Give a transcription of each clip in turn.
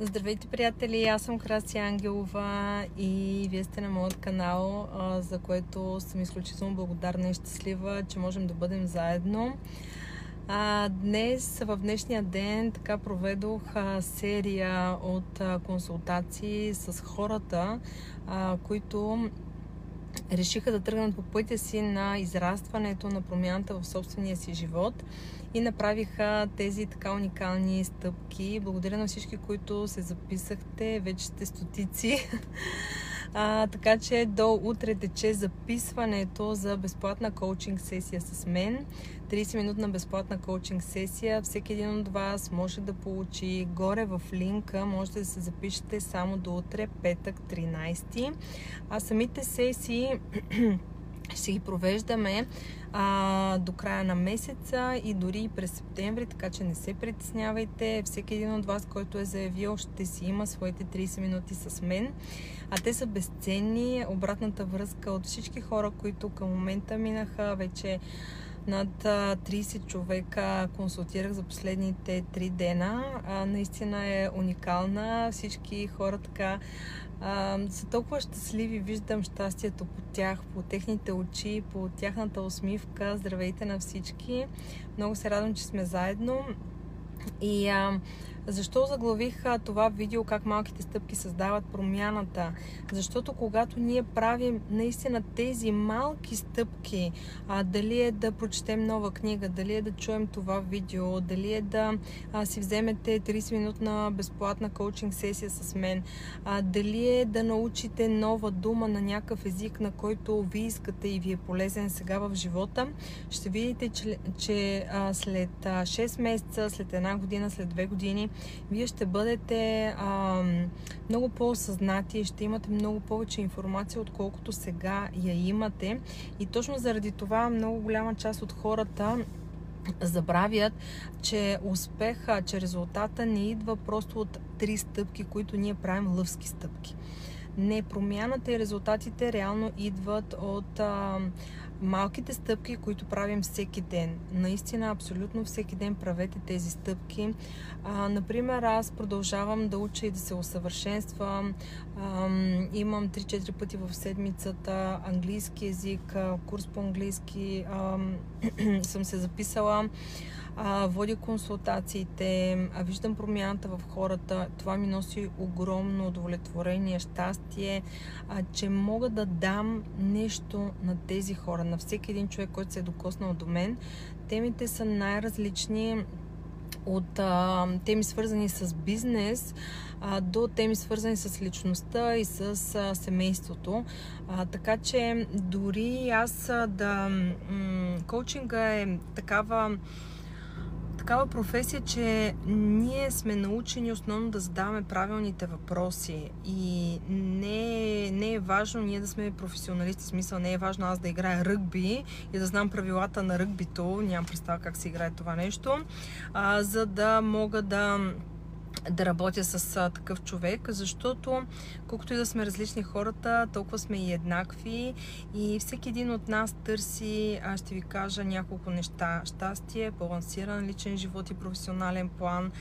Здравейте, приятели! Аз съм Краси Ангелова и вие сте на моят канал, за което съм изключително благодарна и щастлива, че можем да бъдем заедно. Днес, в днешния ден, така проведох серия от консултации с хората, които решиха да тръгнат по пътя си на израстването, на промяната в собствения си живот и направиха тези така уникални стъпки. Благодаря на всички, които се записахте. Вече сте стотици. А, така че до утре тече записването за безплатна коучинг сесия с мен. 30-минутна безплатна коучинг сесия. Всеки един от вас може да получи горе в линка. Можете да се запишете само до утре, петък, 13. А самите сесии ще ги провеждаме а, до края на месеца и дори и през септември, така че не се притеснявайте. Всеки един от вас, който е заявил, ще си има своите 30 минути с мен. А те са безценни. Обратната връзка от всички хора, които към момента минаха вече над 30 човека консултирах за последните 3 дена. Наистина е уникална. Всички хора така са толкова щастливи. Виждам щастието по тях, по техните очи, по тяхната усмивка. Здравейте на всички. Много се радвам, че сме заедно. И а, защо заглавих това видео как малките стъпки създават промяната? Защото когато ние правим наистина тези малки стъпки, а, дали е да прочетем нова книга, дали е да чуем това видео, дали е да а, си вземете 30-минутна безплатна коучинг сесия с мен, а, дали е да научите нова дума на някакъв език, на който ви искате и ви е полезен сега в живота, ще видите, че, че а, след 6 месеца, след една година, след 2 години, вие ще бъдете а, много по-осъзнати и ще имате много повече информация, отколкото сега я имате. И точно заради това много голяма част от хората забравят, че успеха, че резултата не идва просто от три стъпки, които ние правим лъвски стъпки. Не, промяната и резултатите реално идват от а, малките стъпки, които правим всеки ден. Наистина, абсолютно всеки ден правете тези стъпки. А, например, аз продължавам да уча и да се усъвършенствам. А, имам 3-4 пъти в седмицата английски язик, курс по английски а, съм се записала а, водя консултациите, виждам промяната в хората. Това ми носи огромно удовлетворение, щастие, че мога да дам нещо на тези хора, на всеки един човек, който се е докоснал до мен. Темите са най-различни от а, теми свързани с бизнес а, до теми свързани с личността и с а, семейството. А, така че дори аз да... М- коучинга е такава такава професия, че ние сме научени основно да задаваме правилните въпроси и не, не е важно ние да сме професионалисти, в смисъл не е важно аз да играя ръгби и да знам правилата на ръгбито, нямам представа как се играе това нещо, а, за да мога да да работя с а, такъв човек, защото колкото и да сме различни хората, толкова сме и еднакви и всеки един от нас търси, аз ще ви кажа няколко неща. Щастие, балансиран личен живот и професионален план,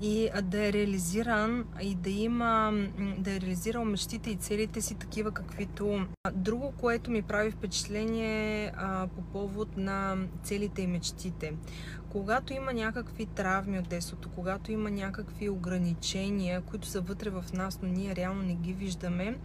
и да е реализиран и да има, да е реализирал мечтите и целите си такива каквито. Друго, което ми прави впечатление а, по повод на целите и мечтите. Когато има някакви травми от детството, когато има някакви ограничения, които са вътре в нас, но ние реално не ги виждаме,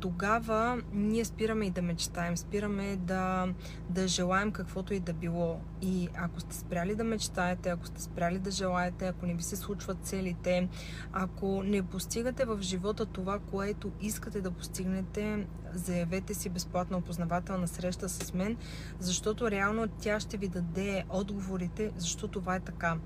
тогава ние спираме и да мечтаем, спираме да, да желаем каквото и да било. И ако сте спряли да мечтаете, ако сте спряли да желаете, ако не ви се случват целите, ако не постигате в живота това, което искате да постигнете, заявете си безплатна опознавателна среща с мен, защото реално тя ще ви даде отговорите, защо това е така.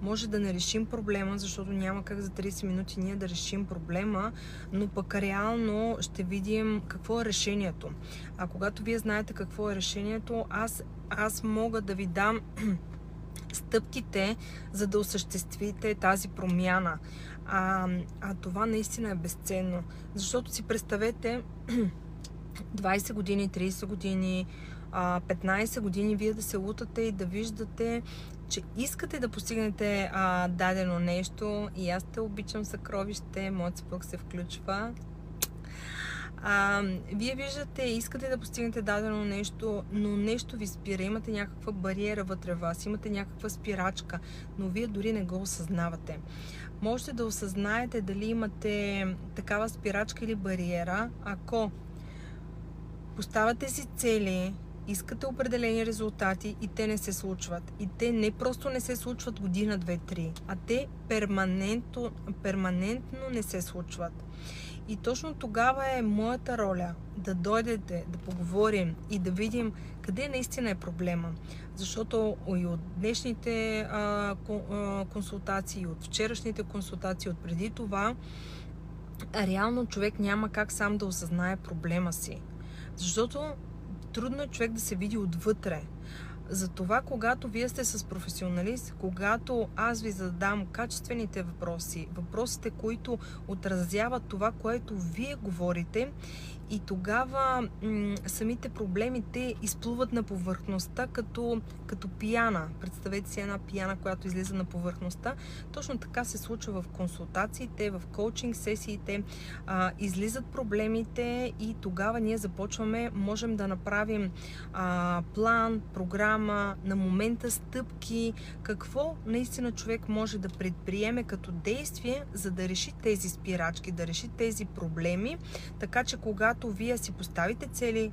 Може да не решим проблема, защото няма как за 30 минути ние да решим проблема, но пък реално ще видим какво е решението. А когато вие знаете какво е решението, аз, аз мога да ви дам стъпките, за да осъществите тази промяна. А, а това наистина е безценно. Защото си представете 20 години, 30 години, 15 години вие да се лутате и да виждате, че искате да постигнете а, дадено нещо и аз те обичам съкровище, моят съпруг се включва. А, вие виждате, искате да постигнете дадено нещо, но нещо ви спира, имате някаква бариера вътре вас, имате някаква спирачка, но вие дори не го осъзнавате. Можете да осъзнаете дали имате такава спирачка или бариера, ако поставяте си цели, искате определени резултати и те не се случват. И те не просто не се случват година, две, три, а те перманентно, перманентно не се случват. И точно тогава е моята роля да дойдете, да поговорим и да видим къде наистина е проблема. Защото и от днешните консултации, от вчерашните консултации, от преди това, реално човек няма как сам да осъзнае проблема си. Защото трудно е човек да се види отвътре. Затова, когато вие сте с професионалист, когато аз ви задам качествените въпроси, въпросите, които отразяват това, което вие говорите и тогава м- самите проблеми те изплуват на повърхността като, като пияна. Представете си една пияна, която излиза на повърхността. Точно така се случва в консултациите, в коучинг сесиите. А, излизат проблемите и тогава ние започваме, можем да направим а, план, програма, на момента стъпки, какво наистина човек може да предприеме като действие, за да реши тези спирачки, да реши тези проблеми, така че когато когато вие си поставите цели,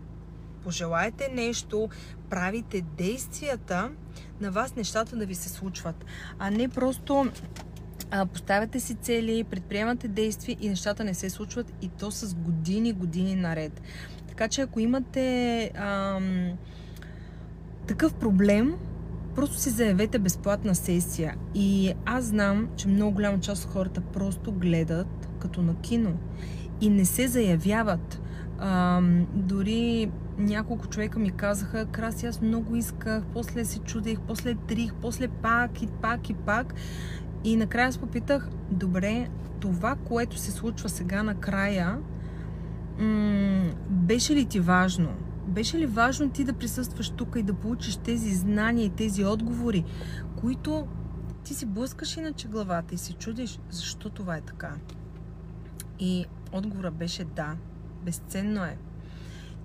пожелаете нещо, правите действията, на вас нещата да ви се случват. А не просто поставяте си цели, предприемате действия и нещата не се случват и то с години, години наред. Така че ако имате ам, такъв проблем, просто си заявете безплатна сесия. И аз знам, че много голяма част от хората просто гледат като на кино и не се заявяват. А, дори няколко човека ми казаха, краси, аз много исках, после се чудех, после трих, после пак и пак и пак. И накрая аз попитах, добре, това, което се случва сега накрая, м- беше ли ти важно? Беше ли важно ти да присъстваш тук и да получиш тези знания и тези отговори, които ти си блъскаш иначе главата и се чудиш защо това е така? И отговора беше да. Безценно е.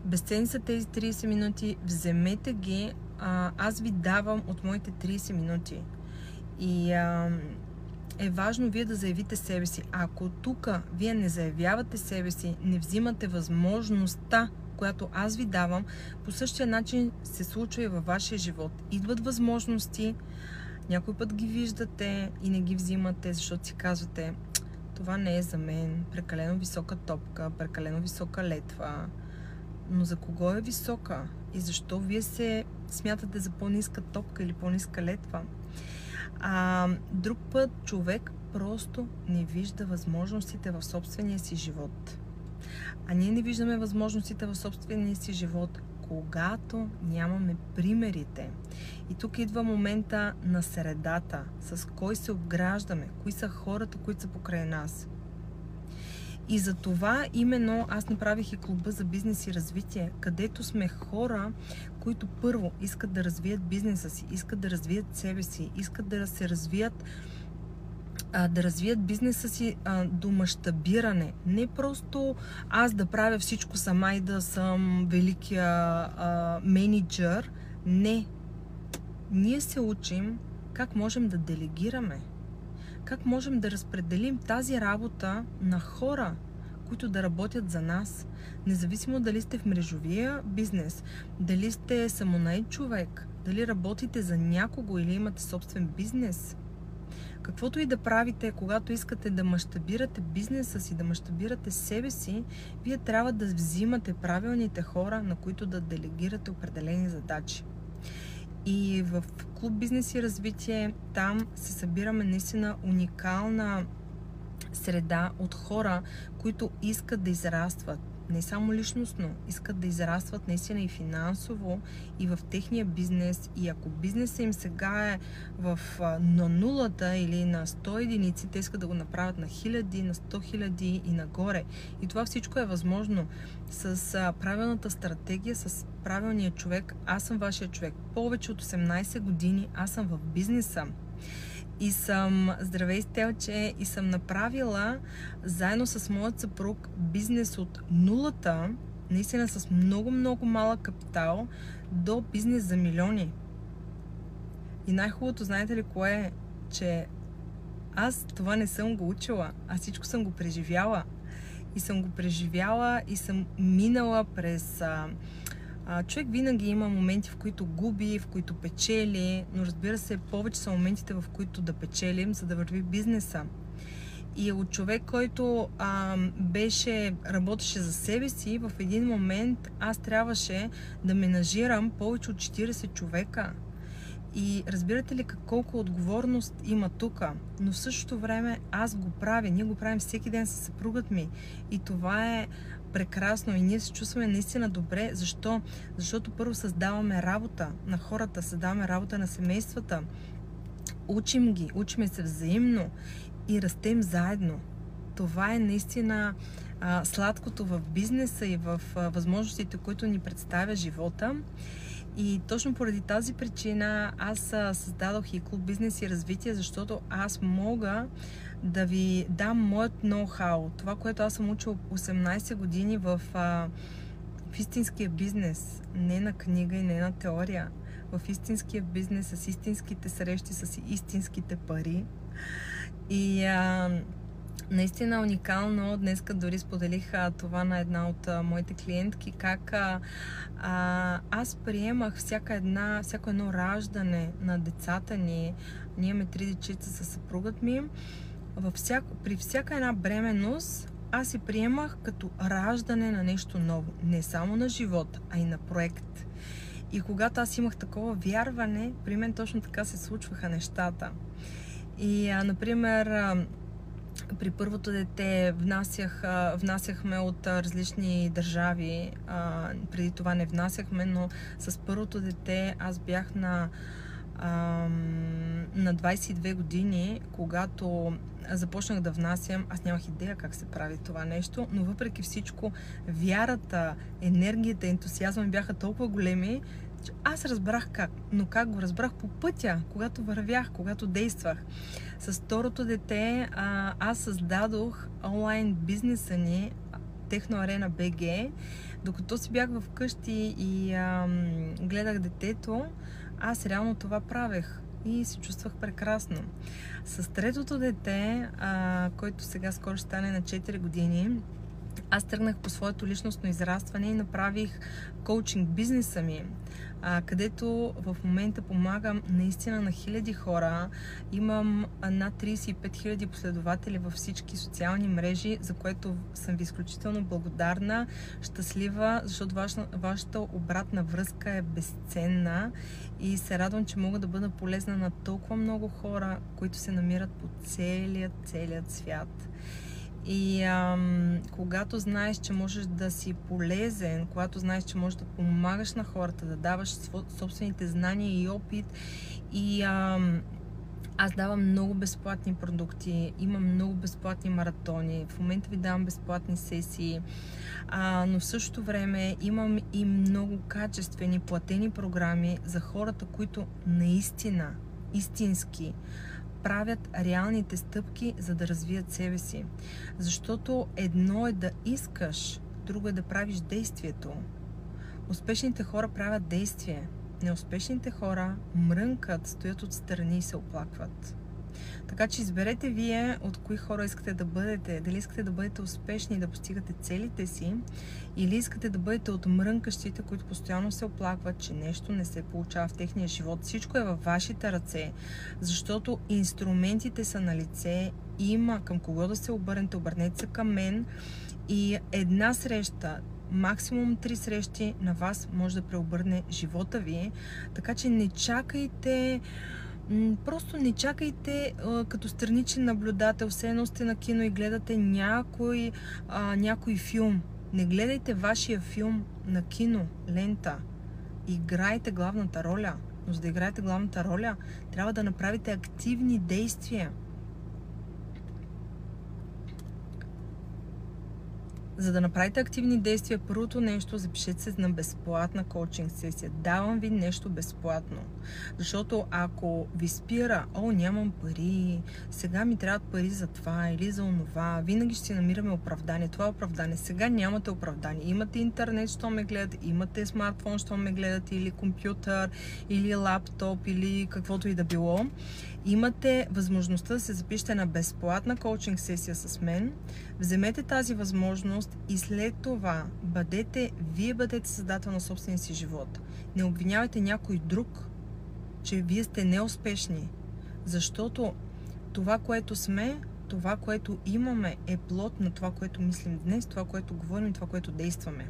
Безценни са тези 30 минути. Вземете ги. А, аз ви давам от моите 30 минути. И а, е важно вие да заявите себе си. Ако тук вие не заявявате себе си, не взимате възможността, която аз ви давам, по същия начин се случва и във вашия живот. Идват възможности, някой път ги виждате и не ги взимате, защото си казвате, това не е за мен, прекалено висока топка, прекалено висока летва. Но за кого е висока? И защо вие се смятате за по-ниска топка или по-ниска летва? А, друг път човек просто не вижда възможностите в собствения си живот. А ние не виждаме възможностите в собствения си живот, когато нямаме примерите. И тук идва момента на средата, с кой се обграждаме, кои са хората, които са покрай нас. И за това именно аз направих и клуба за бизнес и развитие, където сме хора, които първо искат да развият бизнеса си, искат да развият себе си, искат да се развият а, да развият бизнеса си а, до мащабиране. Не просто аз да правя всичко сама и да съм великия а, менеджер. Не. Ние се учим как можем да делегираме. Как можем да разпределим тази работа на хора, които да работят за нас. Независимо дали сте в мрежовия бизнес, дали сте самонай човек, дали работите за някого или имате собствен бизнес – Каквото и да правите, когато искате да мащабирате бизнеса си, да мащабирате себе си, вие трябва да взимате правилните хора, на които да делегирате определени задачи. И в Клуб Бизнес и развитие там се събираме наистина уникална среда от хора, които искат да израстват, не само личностно, искат да израстват наистина и финансово и в техния бизнес. И ако бизнесът им сега е в, на нулата или на 100 единици, те искат да го направят на хиляди, на 100 хиляди и нагоре. И това всичко е възможно с правилната стратегия, с правилния човек. Аз съм вашия човек. Повече от 18 години аз съм в бизнеса. И съм, здравей Стелче, и съм направила заедно с моят съпруг бизнес от нулата, наистина с много-много малък капитал, до бизнес за милиони. И най-хубавото, знаете ли кое е? Че аз това не съм го учила, а всичко съм го преживяла. И съм го преживяла и съм минала през а, човек винаги има моменти, в които губи, в които печели, но разбира се, повече са моментите, в които да печелим, за да върви бизнеса. И от човек, който а, беше, работеше за себе си, в един момент аз трябваше да менажирам повече от 40 човека. И разбирате ли колко отговорност има тук? Но в същото време аз го правя. Ние го правим всеки ден с съпругът ми. И това е прекрасно и ние се чувстваме наистина добре. Защо? Защото първо създаваме работа на хората, създаваме работа на семействата, учим ги, учиме се взаимно и растем заедно. Това е наистина а, сладкото в бизнеса и в а, възможностите, които ни представя живота. И точно поради тази причина аз създадох и клуб бизнес и развитие, защото аз мога да ви дам моят ноу-хау, това, което аз съм учил 18 години в, а, в истинския бизнес, не на книга и не на теория, в истинския бизнес, с истинските срещи, с истинските пари. И а, наистина уникално. Днеска дори споделих а, това на една от а, моите клиентки, как а, а, аз приемах всяка една, всяко едно раждане на децата ни. Ние имаме три дечица със съпругът ми във всяк, при всяка една бременност аз си приемах като раждане на нещо ново. Не само на живот, а и на проект. И когато аз имах такова вярване, при мен точно така се случваха нещата. И, а, например, а, при първото дете внасях, а, внасяхме от а, различни държави. А, преди това не внасяхме, но с първото дете аз бях на на 22 години, когато започнах да внасям, аз нямах идея как се прави това нещо, но въпреки всичко, вярата, енергията, ентусиазма бяха толкова големи, че аз разбрах как. Но как го разбрах по пътя, когато вървях, когато действах. С второто дете аз създадох онлайн бизнеса ни, Техноарена БГ, докато си бях вкъщи и ам, гледах детето, аз реално това правех и се чувствах прекрасно. С третото дете, а, който сега скоро ще стане на 4 години, аз тръгнах по своето личностно израстване и направих коучинг бизнеса ми където в момента помагам наистина на хиляди хора. Имам над 35 хиляди последователи във всички социални мрежи, за което съм ви изключително благодарна, щастлива, защото ваша, вашата обратна връзка е безценна и се радвам, че мога да бъда полезна на толкова много хора, които се намират по целият, целият свят. И ам, когато знаеш, че можеш да си полезен, когато знаеш, че можеш да помагаш на хората, да даваш собствените знания и опит и ам, аз давам много безплатни продукти, имам много безплатни маратони, в момента ви давам безплатни сесии, а, но в същото време имам и много качествени платени програми за хората, които наистина, истински правят реалните стъпки, за да развият себе си. Защото едно е да искаш, друго е да правиш действието. Успешните хора правят действие. Неуспешните хора мрънкат, стоят отстрани и се оплакват. Така че изберете вие от кои хора искате да бъдете. Дали искате да бъдете успешни и да постигате целите си, или искате да бъдете от мрънкащите, които постоянно се оплакват, че нещо не се получава в техния живот. Всичко е във вашите ръце, защото инструментите са на лице, има към кого да се обърнете, обърнете се към мен и една среща, максимум три срещи на вас може да преобърне живота ви. Така че не чакайте Просто не чакайте а, като страничен наблюдател, все едно сте на кино и гледате някой, а, някой филм. Не гледайте вашия филм на кино, лента. Играйте главната роля. Но за да играете главната роля, трябва да направите активни действия. За да направите активни действия, първото нещо, запишете се на безплатна коучинг сесия. Давам ви нещо безплатно. Защото ако ви спира, о, нямам пари, сега ми трябват пари за това или за онова, винаги ще си намираме оправдание. Това е оправдание. Сега нямате оправдание. Имате интернет, що ме гледате, имате смартфон, що ме гледате, или компютър, или лаптоп, или каквото и да било имате възможността да се запишете на безплатна коучинг сесия с мен. Вземете тази възможност и след това бъдете, вие бъдете създател на собствения си живот. Не обвинявайте някой друг, че вие сте неуспешни, защото това, което сме, това, което имаме, е плод на това, което мислим днес, това, което говорим и това, което действаме.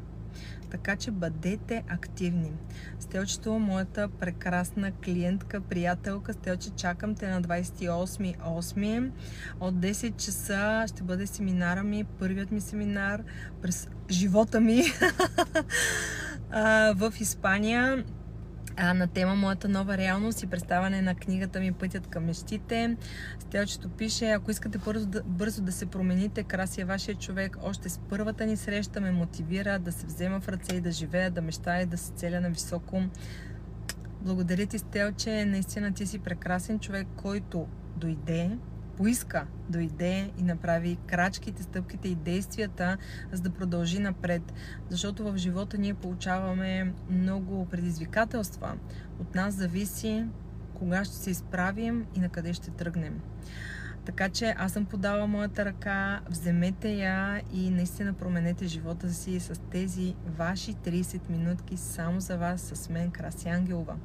Така че бъдете активни. Стелчето, моята прекрасна клиентка, приятелка, Стелче, чакам те на 28.8. От 10 часа ще бъде семинара ми, първият ми семинар през живота ми в Испания а, на тема Моята нова реалност и представяне на книгата ми Пътят към мечтите. Стелчето пише, ако искате бързо да, бързо да се промените, краси е вашия човек. Още с първата ни среща ме мотивира да се взема в ръце и да живея, да мечтая и да се целя на високо. Благодаря ти, Стелче. Наистина ти си прекрасен човек, който дойде, поиска, дойде и направи крачките, стъпките и действията, за да продължи напред. Защото в живота ние получаваме много предизвикателства. От нас зависи кога ще се изправим и на къде ще тръгнем. Така че аз съм подала моята ръка, вземете я и наистина променете живота си с тези ваши 30 минутки само за вас с мен, Краси Ангелова.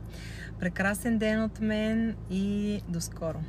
Прекрасен ден от мен и до скоро!